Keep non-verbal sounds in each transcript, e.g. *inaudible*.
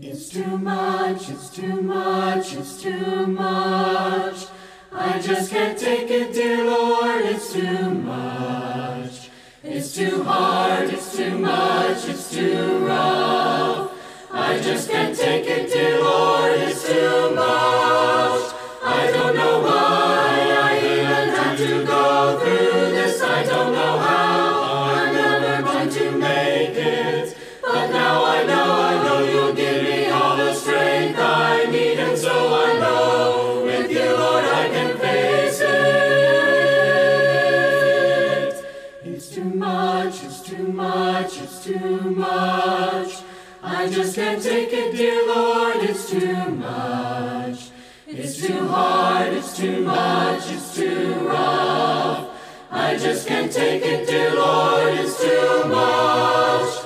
It's too much, it's too much, it's too much. I just can't take it, dear Lord, it's too much. It's too hard, it's too much, it's too rough. I just can't take it, dear Lord, too much. I just can't take it, dear Lord, it's too much. It's too hard, it's too much, it's too rough. I just can't take it, dear Lord, it's too much.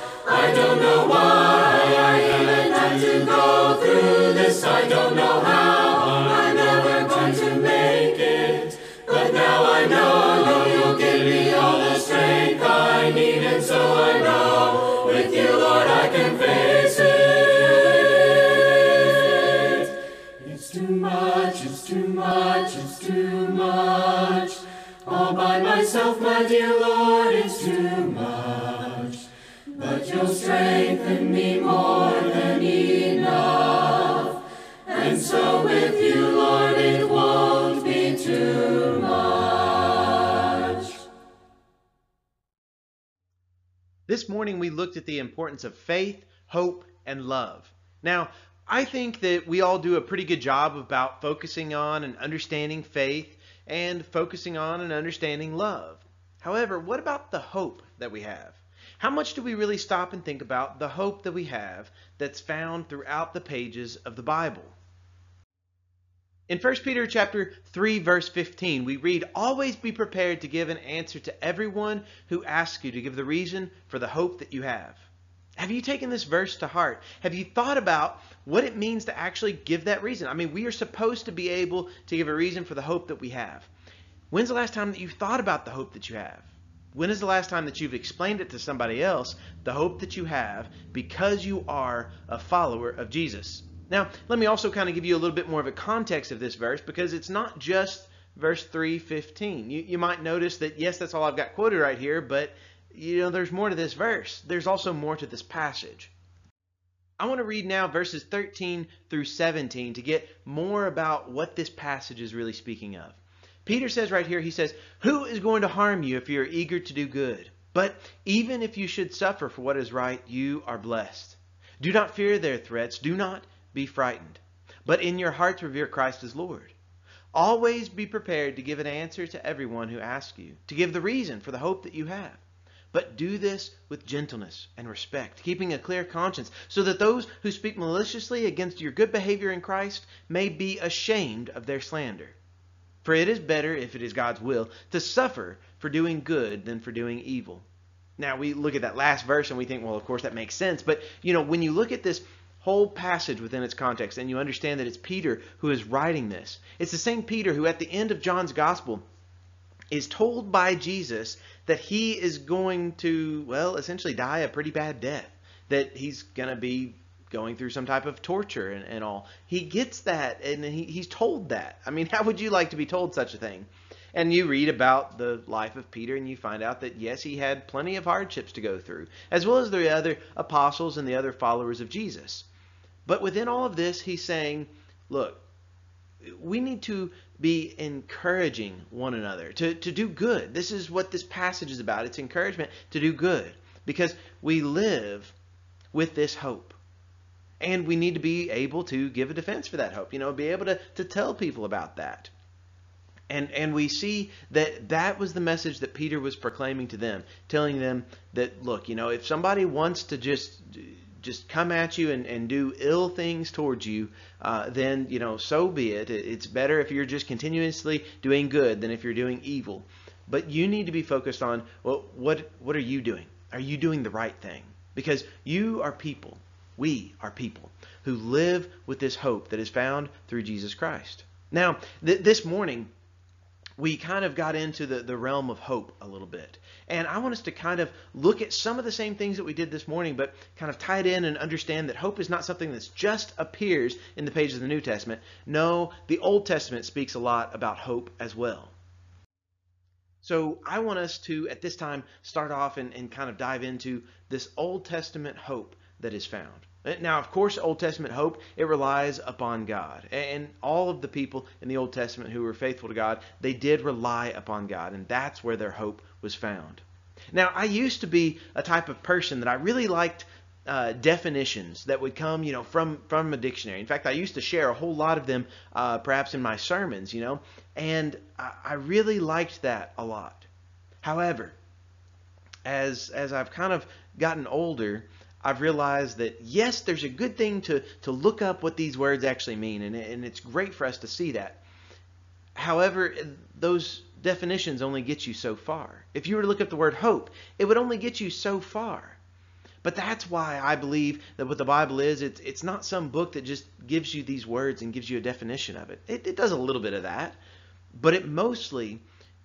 Myself, my dear Lord, it's too much. But you'll strengthen me more than enough. And so with you, Lord, it won't be too much. This morning we looked at the importance of faith, hope, and love. Now, I think that we all do a pretty good job about focusing on and understanding faith and focusing on and understanding love. However, what about the hope that we have? How much do we really stop and think about the hope that we have that's found throughout the pages of the Bible? In 1 Peter chapter 3 verse 15, we read, "Always be prepared to give an answer to everyone who asks you to give the reason for the hope that you have." Have you taken this verse to heart? Have you thought about what it means to actually give that reason? I mean, we are supposed to be able to give a reason for the hope that we have. When's the last time that you've thought about the hope that you have? When is the last time that you've explained it to somebody else, the hope that you have because you are a follower of Jesus? Now, let me also kind of give you a little bit more of a context of this verse because it's not just verse 315. You, you might notice that, yes, that's all I've got quoted right here, but you know, there's more to this verse. There's also more to this passage. I want to read now verses 13 through 17 to get more about what this passage is really speaking of. Peter says right here, he says, Who is going to harm you if you are eager to do good? But even if you should suffer for what is right, you are blessed. Do not fear their threats. Do not be frightened. But in your hearts revere Christ as Lord. Always be prepared to give an answer to everyone who asks you, to give the reason for the hope that you have. But do this with gentleness and respect, keeping a clear conscience, so that those who speak maliciously against your good behavior in Christ may be ashamed of their slander. For it is better, if it is God's will, to suffer for doing good than for doing evil. Now, we look at that last verse and we think, well, of course, that makes sense. But, you know, when you look at this whole passage within its context and you understand that it's Peter who is writing this, it's the same Peter who, at the end of John's gospel, is told by Jesus that he is going to, well, essentially die a pretty bad death, that he's going to be going through some type of torture and, and all. He gets that and he, he's told that. I mean, *laughs* how would you like to be told such a thing? And you read about the life of Peter and you find out that, yes, he had plenty of hardships to go through, as well as the other apostles and the other followers of Jesus. But within all of this, he's saying, look, we need to be encouraging one another to, to do good. This is what this passage is about. It's encouragement to do good because we live with this hope. And we need to be able to give a defense for that hope, you know, be able to, to tell people about that. And, and we see that that was the message that Peter was proclaiming to them, telling them that, look, you know, if somebody wants to just just come at you and, and do ill things towards you, uh, then, you know, so be it. It's better if you're just continuously doing good than if you're doing evil. But you need to be focused on, well, what, what are you doing? Are you doing the right thing? Because you are people, we are people, who live with this hope that is found through Jesus Christ. Now, th- this morning, we kind of got into the, the realm of hope a little bit. And I want us to kind of look at some of the same things that we did this morning, but kind of tie it in and understand that hope is not something that just appears in the pages of the New Testament. No, the Old Testament speaks a lot about hope as well. So I want us to, at this time, start off and, and kind of dive into this Old Testament hope that is found. Now, of course, Old Testament hope, it relies upon God. And all of the people in the Old Testament who were faithful to God, they did rely upon God, and that's where their hope was found. Now, I used to be a type of person that I really liked uh, definitions that would come, you know, from from a dictionary. In fact, I used to share a whole lot of them, uh, perhaps in my sermons, you know, and I, I really liked that a lot. However, as as I've kind of gotten older, I've realized that yes, there's a good thing to to look up what these words actually mean, and and it's great for us to see that. However, those definitions only get you so far. If you were to look up the word hope, it would only get you so far. But that's why I believe that what the Bible is, it's, it's not some book that just gives you these words and gives you a definition of it. it. It does a little bit of that, but it mostly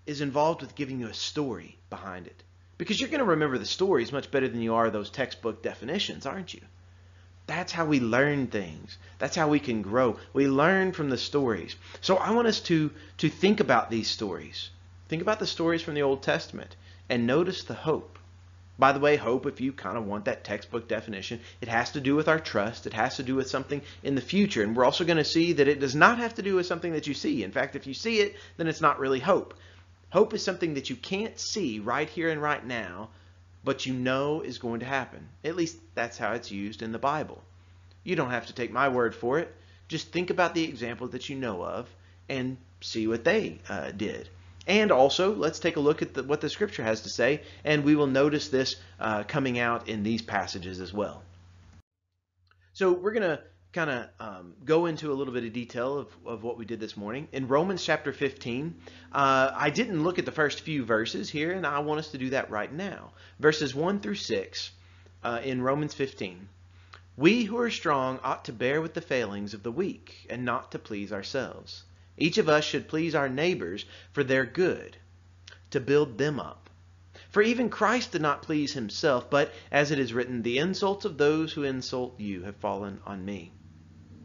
is involved with giving you a story behind it because you're going to remember the stories much better than you are those textbook definitions, aren't you? That's how we learn things. That's how we can grow. We learn from the stories. So I want us to to think about these stories. Think about the stories from the Old Testament and notice the hope. By the way, hope, if you kind of want that textbook definition, it has to do with our trust. It has to do with something in the future. And we're also going to see that it does not have to do with something that you see. In fact, if you see it, then it's not really hope. Hope is something that you can't see right here and right now, but you know is going to happen. At least that's how it's used in the Bible. You don't have to take my word for it. Just think about the example that you know of and see what they uh, did. And also, let's take a look at the, what the scripture has to say, and we will notice this uh, coming out in these passages as well. So we're going to kind of um, go into a little bit of detail of, of what we did this morning. In Romans chapter 15, uh, I didn't look at the first few verses here, and I want us to do that right now. Verses 1 through 6 uh, in Romans 15. We who are strong ought to bear with the failings of the weak, and not to please ourselves. Each of us should please our neighbors for their good, to build them up. For even Christ did not please himself, but, as it is written, the insults of those who insult you have fallen on me.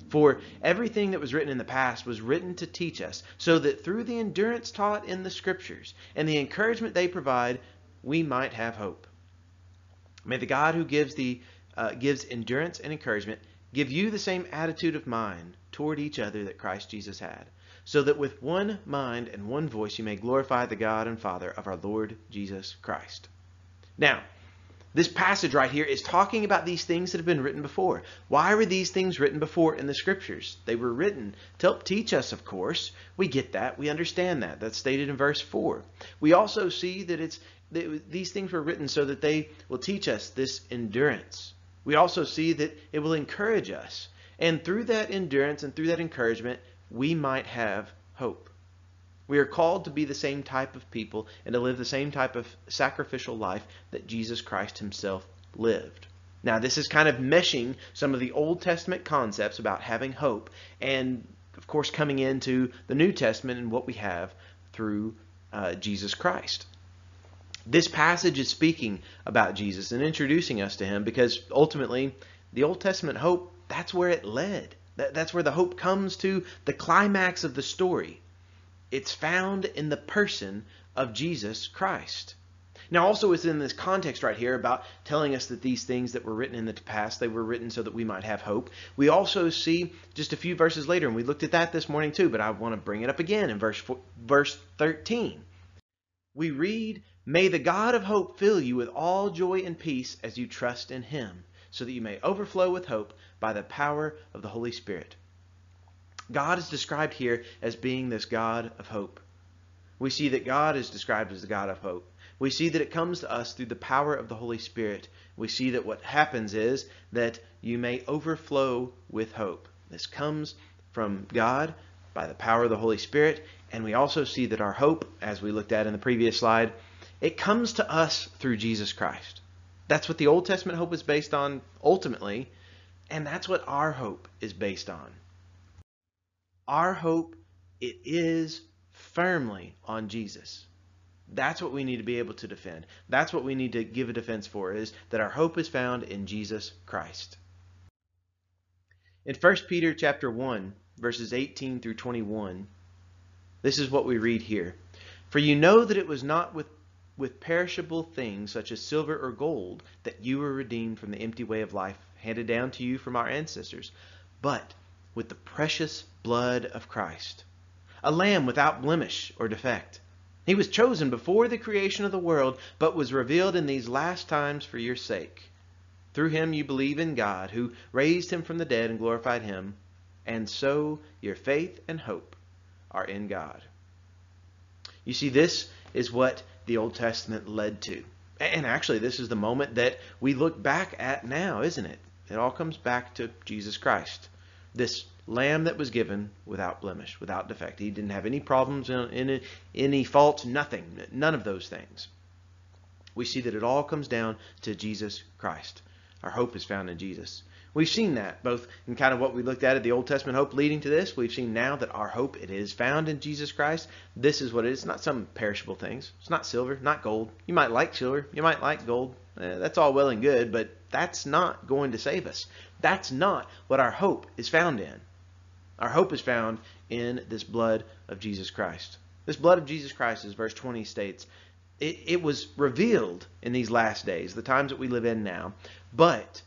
For everything that was written in the past was written to teach us, so that through the endurance taught in the Scriptures and the encouragement they provide, we might have hope. May the God who gives the uh, gives endurance and encouragement give you the same attitude of mind toward each other that Christ Jesus had, so that with one mind and one voice you may glorify the God and Father of our Lord Jesus Christ. Now, this passage right here is talking about these things that have been written before. Why were these things written before in the scriptures? They were written to help teach us, of course. We get that. We understand that. That's stated in verse 4. We also see that it's that these things were written so that they will teach us this endurance. We also see that it will encourage us. And through that endurance and through that encouragement, we might have hope. We are called to be the same type of people and to live the same type of sacrificial life that Jesus Christ himself lived. Now, this is kind of meshing some of the Old Testament concepts about having hope and, of course, coming into the New Testament and what we have through uh, Jesus Christ. This passage is speaking about Jesus and introducing us to him because ultimately the Old Testament hope, that's where it led. That's where the hope comes to the climax of the story. It's found in the person of Jesus Christ. Now, also within this context right here about telling us that these things that were written in the past, they were written so that we might have hope. We also see just a few verses later, and we looked at that this morning too, but I want to bring it up again in verse, verse 13. We read, May the God of hope fill you with all joy and peace as you trust in him, so that you may overflow with hope by the power of the Holy Spirit. God is described here as being this God of hope. We see that God is described as the God of hope. We see that it comes to us through the power of the Holy Spirit. We see that what happens is that you may overflow with hope. This comes from God by the power of the Holy Spirit. And we also see that our hope, as we looked at in the previous slide, it comes to us through Jesus Christ. That's what the Old Testament hope is based on ultimately, and that's what our hope is based on. Our hope, it is firmly on Jesus. That's what we need to be able to defend. That's what we need to give a defense for is that our hope is found in Jesus Christ. In 1 Peter chapter 1, verses 18 through 21, this is what we read here. For you know that it was not with with perishable things such as silver or gold that you were redeemed from the empty way of life handed down to you from our ancestors, but with the precious blood of Christ, a lamb without blemish or defect. He was chosen before the creation of the world, but was revealed in these last times for your sake. Through him you believe in God, who raised him from the dead and glorified him, and so your faith and hope are in God. You see, this is what the Old Testament led to. And actually, this is the moment that we look back at now, isn't it? It all comes back to Jesus Christ. This lamb that was given without blemish, without defect. He didn't have any problems, uh, in, any faults, nothing, none of those things. We see that it all comes down to Jesus Christ. Our hope is found in Jesus. We've seen that both in kind of what we looked at at the Old Testament hope leading to this. We've seen now that our hope it is found in Jesus Christ. This is what it is. It's not some perishable things. It's not silver, not gold. You might like silver, you might like gold. Eh, that's all well and good, but that's not going to save us. That's not what our hope is found in. Our hope is found in this blood of Jesus Christ. This blood of Jesus Christ, as verse 20 states, it, it was revealed in these last days, the times that we live in now, but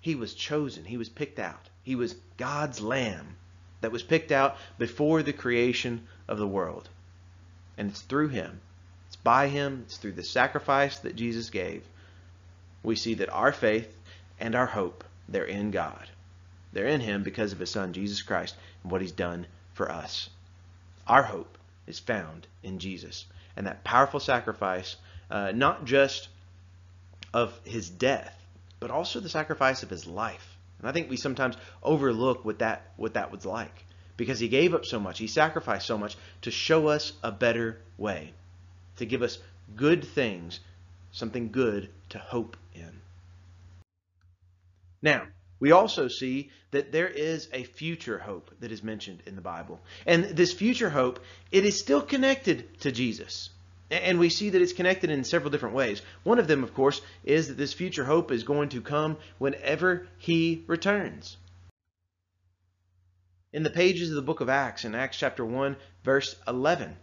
he was chosen. He was picked out. He was God's lamb that was picked out before the creation of the world. And it's through him. It's by him. It's through the sacrifice that Jesus gave. We see that our faith and our hope, they're in God. They're in him because of his son, Jesus Christ, and what he's done for us. Our hope is found in Jesus. And that powerful sacrifice, uh, not just of his death, but also the sacrifice of his life. And I think we sometimes overlook what that what that was like because he gave up so much, he sacrificed so much to show us a better way, to give us good things, something good to hope in. Now, we also see that there is a future hope that is mentioned in the Bible. And this future hope, it is still connected to Jesus. And we see that it's connected in several different ways. One of them, of course, is that this future hope is going to come whenever he returns. In the pages of the book of Acts, in Acts chapter 1, verse 11,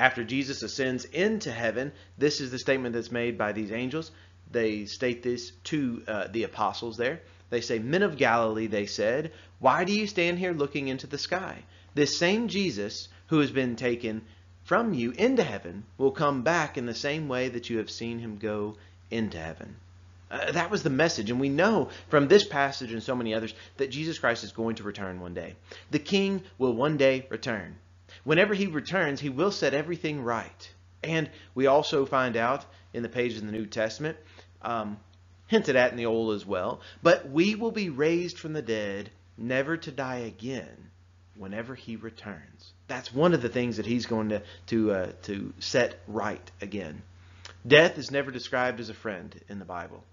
after Jesus ascends into heaven, this is the statement that's made by these angels. They state this to uh, the apostles there. They say, Men of Galilee, they said, why do you stand here looking into the sky? This same Jesus who has been taken from you into heaven will come back in the same way that you have seen him go into heaven. Uh, that was the message. And we know from this passage and so many others that Jesus Christ is going to return one day. The king will one day return. Whenever he returns, he will set everything right. And we also find out in the pages of the New Testament, um, hinted at in the Old as well, but we will be raised from the dead, never to die again, whenever he returns. That's one of the things that he's going to to uh, to set right again. Death is never described as a friend in the Bible.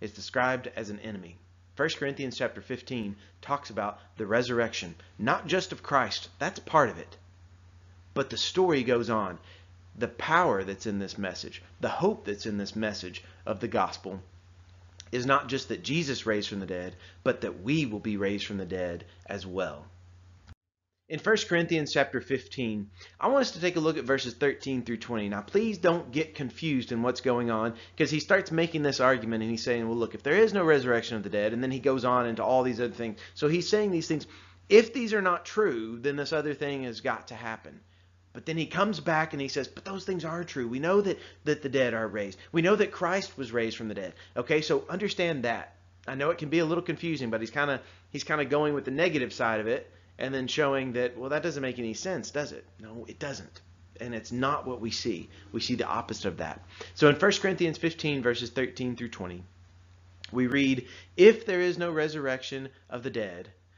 It's described as an enemy. 1 Corinthians chapter 15 talks about the resurrection, not just of Christ, that's part of it. But the story goes on. The power that's in this message, the hope that's in this message of the gospel is not just that Jesus raised from the dead, but that we will be raised from the dead as well. In 1 Corinthians chapter 15, I want us to take a look at verses 13 through 20. Now, please don't get confused in what's going on because he starts making this argument and he's saying, well, look, if there is no resurrection of the dead, and then he goes on into all these other things. So he's saying these things. If these are not true, then this other thing has got to happen. But then he comes back and he says, but those things are true. We know that, that the dead are raised. We know that Christ was raised from the dead. Okay, so understand that. I know it can be a little confusing, but he's kind of he's kind of going with the negative side of it and then showing that, well, that doesn't make any sense, does it? No, it doesn't. And it's not what we see. We see the opposite of that. So in 1 Corinthians 15, verses 13 through 20, we read, If there is no resurrection of the dead,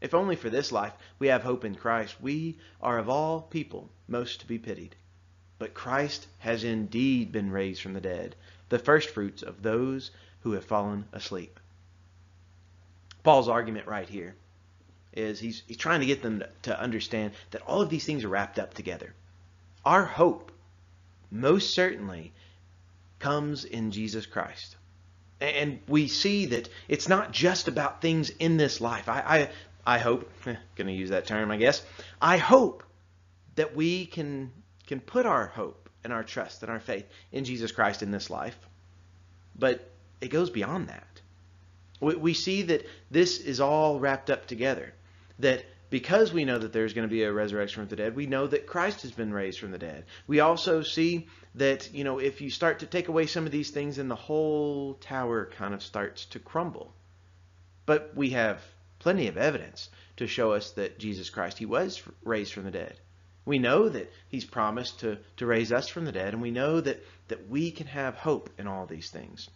If only for this life we have hope in Christ, we are of all people most to be pitied. But Christ has indeed been raised from the dead, the firstfruits of those who have fallen asleep. Paul's argument right here is he's, he's trying to get them to, understand that all of these things are wrapped up together. Our hope most certainly comes in Jesus Christ. And we see that it's not just about things in this life. I, I, I hope, going to use that term, I guess. I hope that we can, can put our hope and our trust and our faith in Jesus Christ in this life. But it goes beyond that. We, we see that this is all wrapped up together. That because we know that there's going to be a resurrection from the dead, we know that Christ has been raised from the dead. We also see that, you know, if you start to take away some of these things, then the whole tower kind of starts to crumble. But we have plenty of evidence to show us that Jesus Christ, he was raised from the dead. We know that he's promised to, to raise us from the dead, and we know that, that we can have hope in all these things.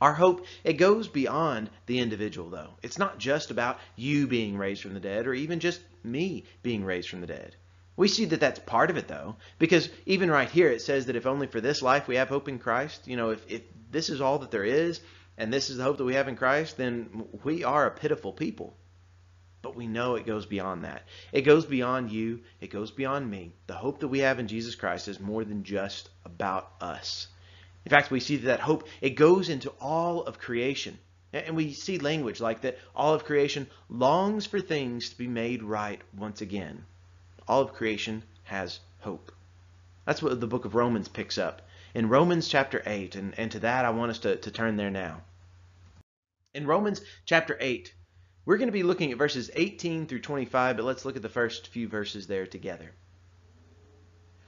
Our hope, it goes beyond the individual, though. It's not just about you being raised from the dead or even just me being raised from the dead. We see that that's part of it, though, because even right here it says that if only for this life we have hope in Christ, you know, if, if this is all that there is and this is the hope that we have in Christ, then we are a pitiful people. But we know it goes beyond that. It goes beyond you, it goes beyond me. The hope that we have in Jesus Christ is more than just about us. In fact, we see that, hope, it goes into all of creation. And we see language like that all of creation longs for things to be made right once again. All of creation has hope. That's what the book of Romans picks up. In Romans chapter 8, and, and to that I want us to, to turn there now. In Romans chapter 8, we're going to be looking at verses 18 through 25, but let's look at the first few verses there together.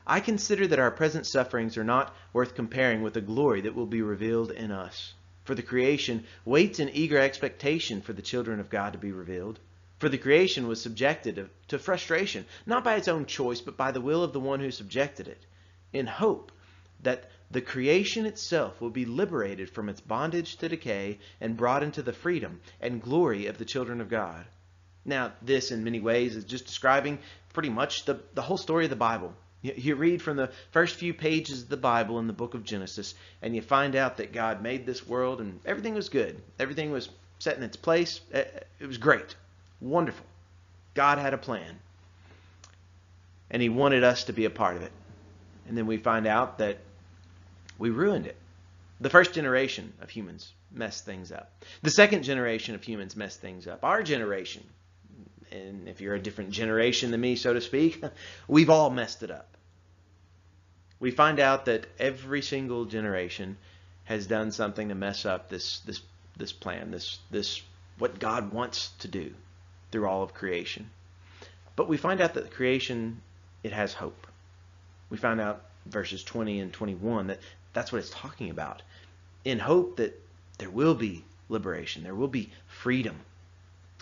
I consider that our present sufferings are not worth comparing with the glory that will be revealed in us. For the creation waits in eager expectation for the children of God to be revealed. For the creation was subjected to frustration, not by its own choice, but by the will of the one who subjected it, in hope that the creation itself will be liberated from its bondage to decay and brought into the freedom and glory of the children of God. Now, this in many ways is just describing pretty much the, the whole story of the Bible. You read from the first few pages of the Bible in the book of Genesis, and you find out that God made this world and everything was good. Everything was set in its place. It was great, wonderful. God had a plan, and He wanted us to be a part of it. And then we find out that we ruined it. The first generation of humans messed things up. The second generation of humans messed things up. Our generation, and if you're a different generation than me, so to speak, *laughs* we've all messed it up we find out that every single generation has done something to mess up this this this plan, this this what God wants to do through all of creation. But we find out that creation it has hope. We find out verses 20 and 21 that that's what it's talking about. In hope that there will be liberation, there will be freedom.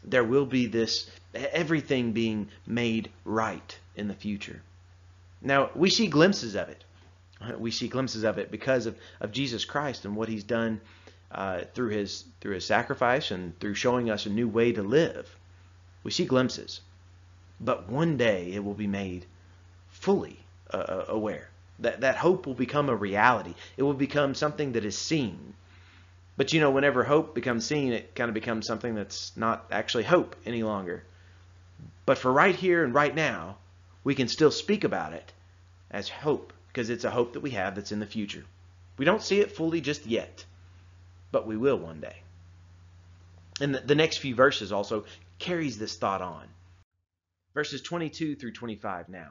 There will be this everything being made right in the future. Now, we see glimpses of it we see glimpses of it because of, of Jesus Christ and what he's done uh, through his through his sacrifice and through showing us a new way to live. We see glimpses, but one day it will be made fully uh, uh, aware. That that hope will become a reality. It will become something that is seen. But you know, whenever hope becomes seen, it kind of becomes something that's not actually hope any longer. But for right here and right now, we can still speak about it as hope because it's a hope that we have that's in the future. We don't see it fully just yet, but we will one day. And the, the next few verses also carries this thought on. Verses 22 through 25 now.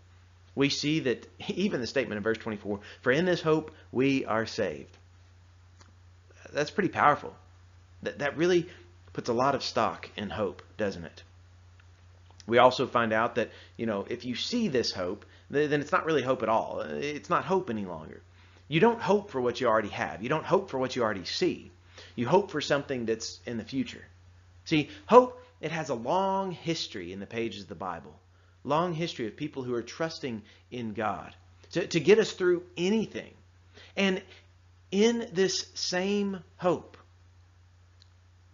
We see that *laughs* even the statement in verse 24, for in this hope we are saved. That's pretty powerful. That, that really puts a lot of stock in hope, doesn't it? We also find out that, you know, if you see this hope, then it's not really hope at all. It's not hope any longer. You don't hope for what you already have. You don't hope for what you already see. You hope for something that's in the future. See, hope, it has a long history in the pages of the Bible. Long history of people who are trusting in God to, to get us through anything. And in this same hope,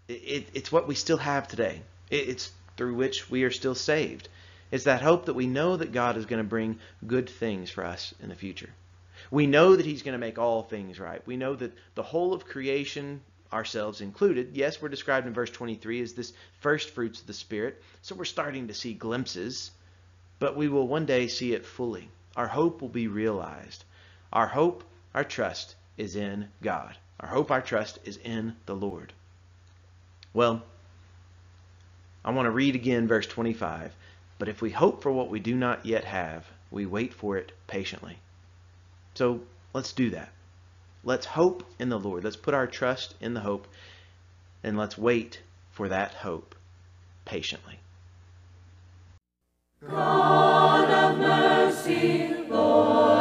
it, it's what we still have today. It, it's through which we are still saved. It's that hope that we know that God is going to bring good things for us in the future. We know that He's going to make all things right. We know that the whole of creation, ourselves included, yes, we're described in verse 23 as this first fruits of the Spirit. So we're starting to see glimpses, but we will one day see it fully. Our hope will be realized. Our hope, our trust is in God. Our hope, our trust is in the Lord. Well, I want to read again verse 25. But if we hope for what we do not yet have, we wait for it patiently. So let's do that. Let's hope in the Lord. Let's put our trust in the hope, and let's wait for that hope patiently. God of mercy, Lord.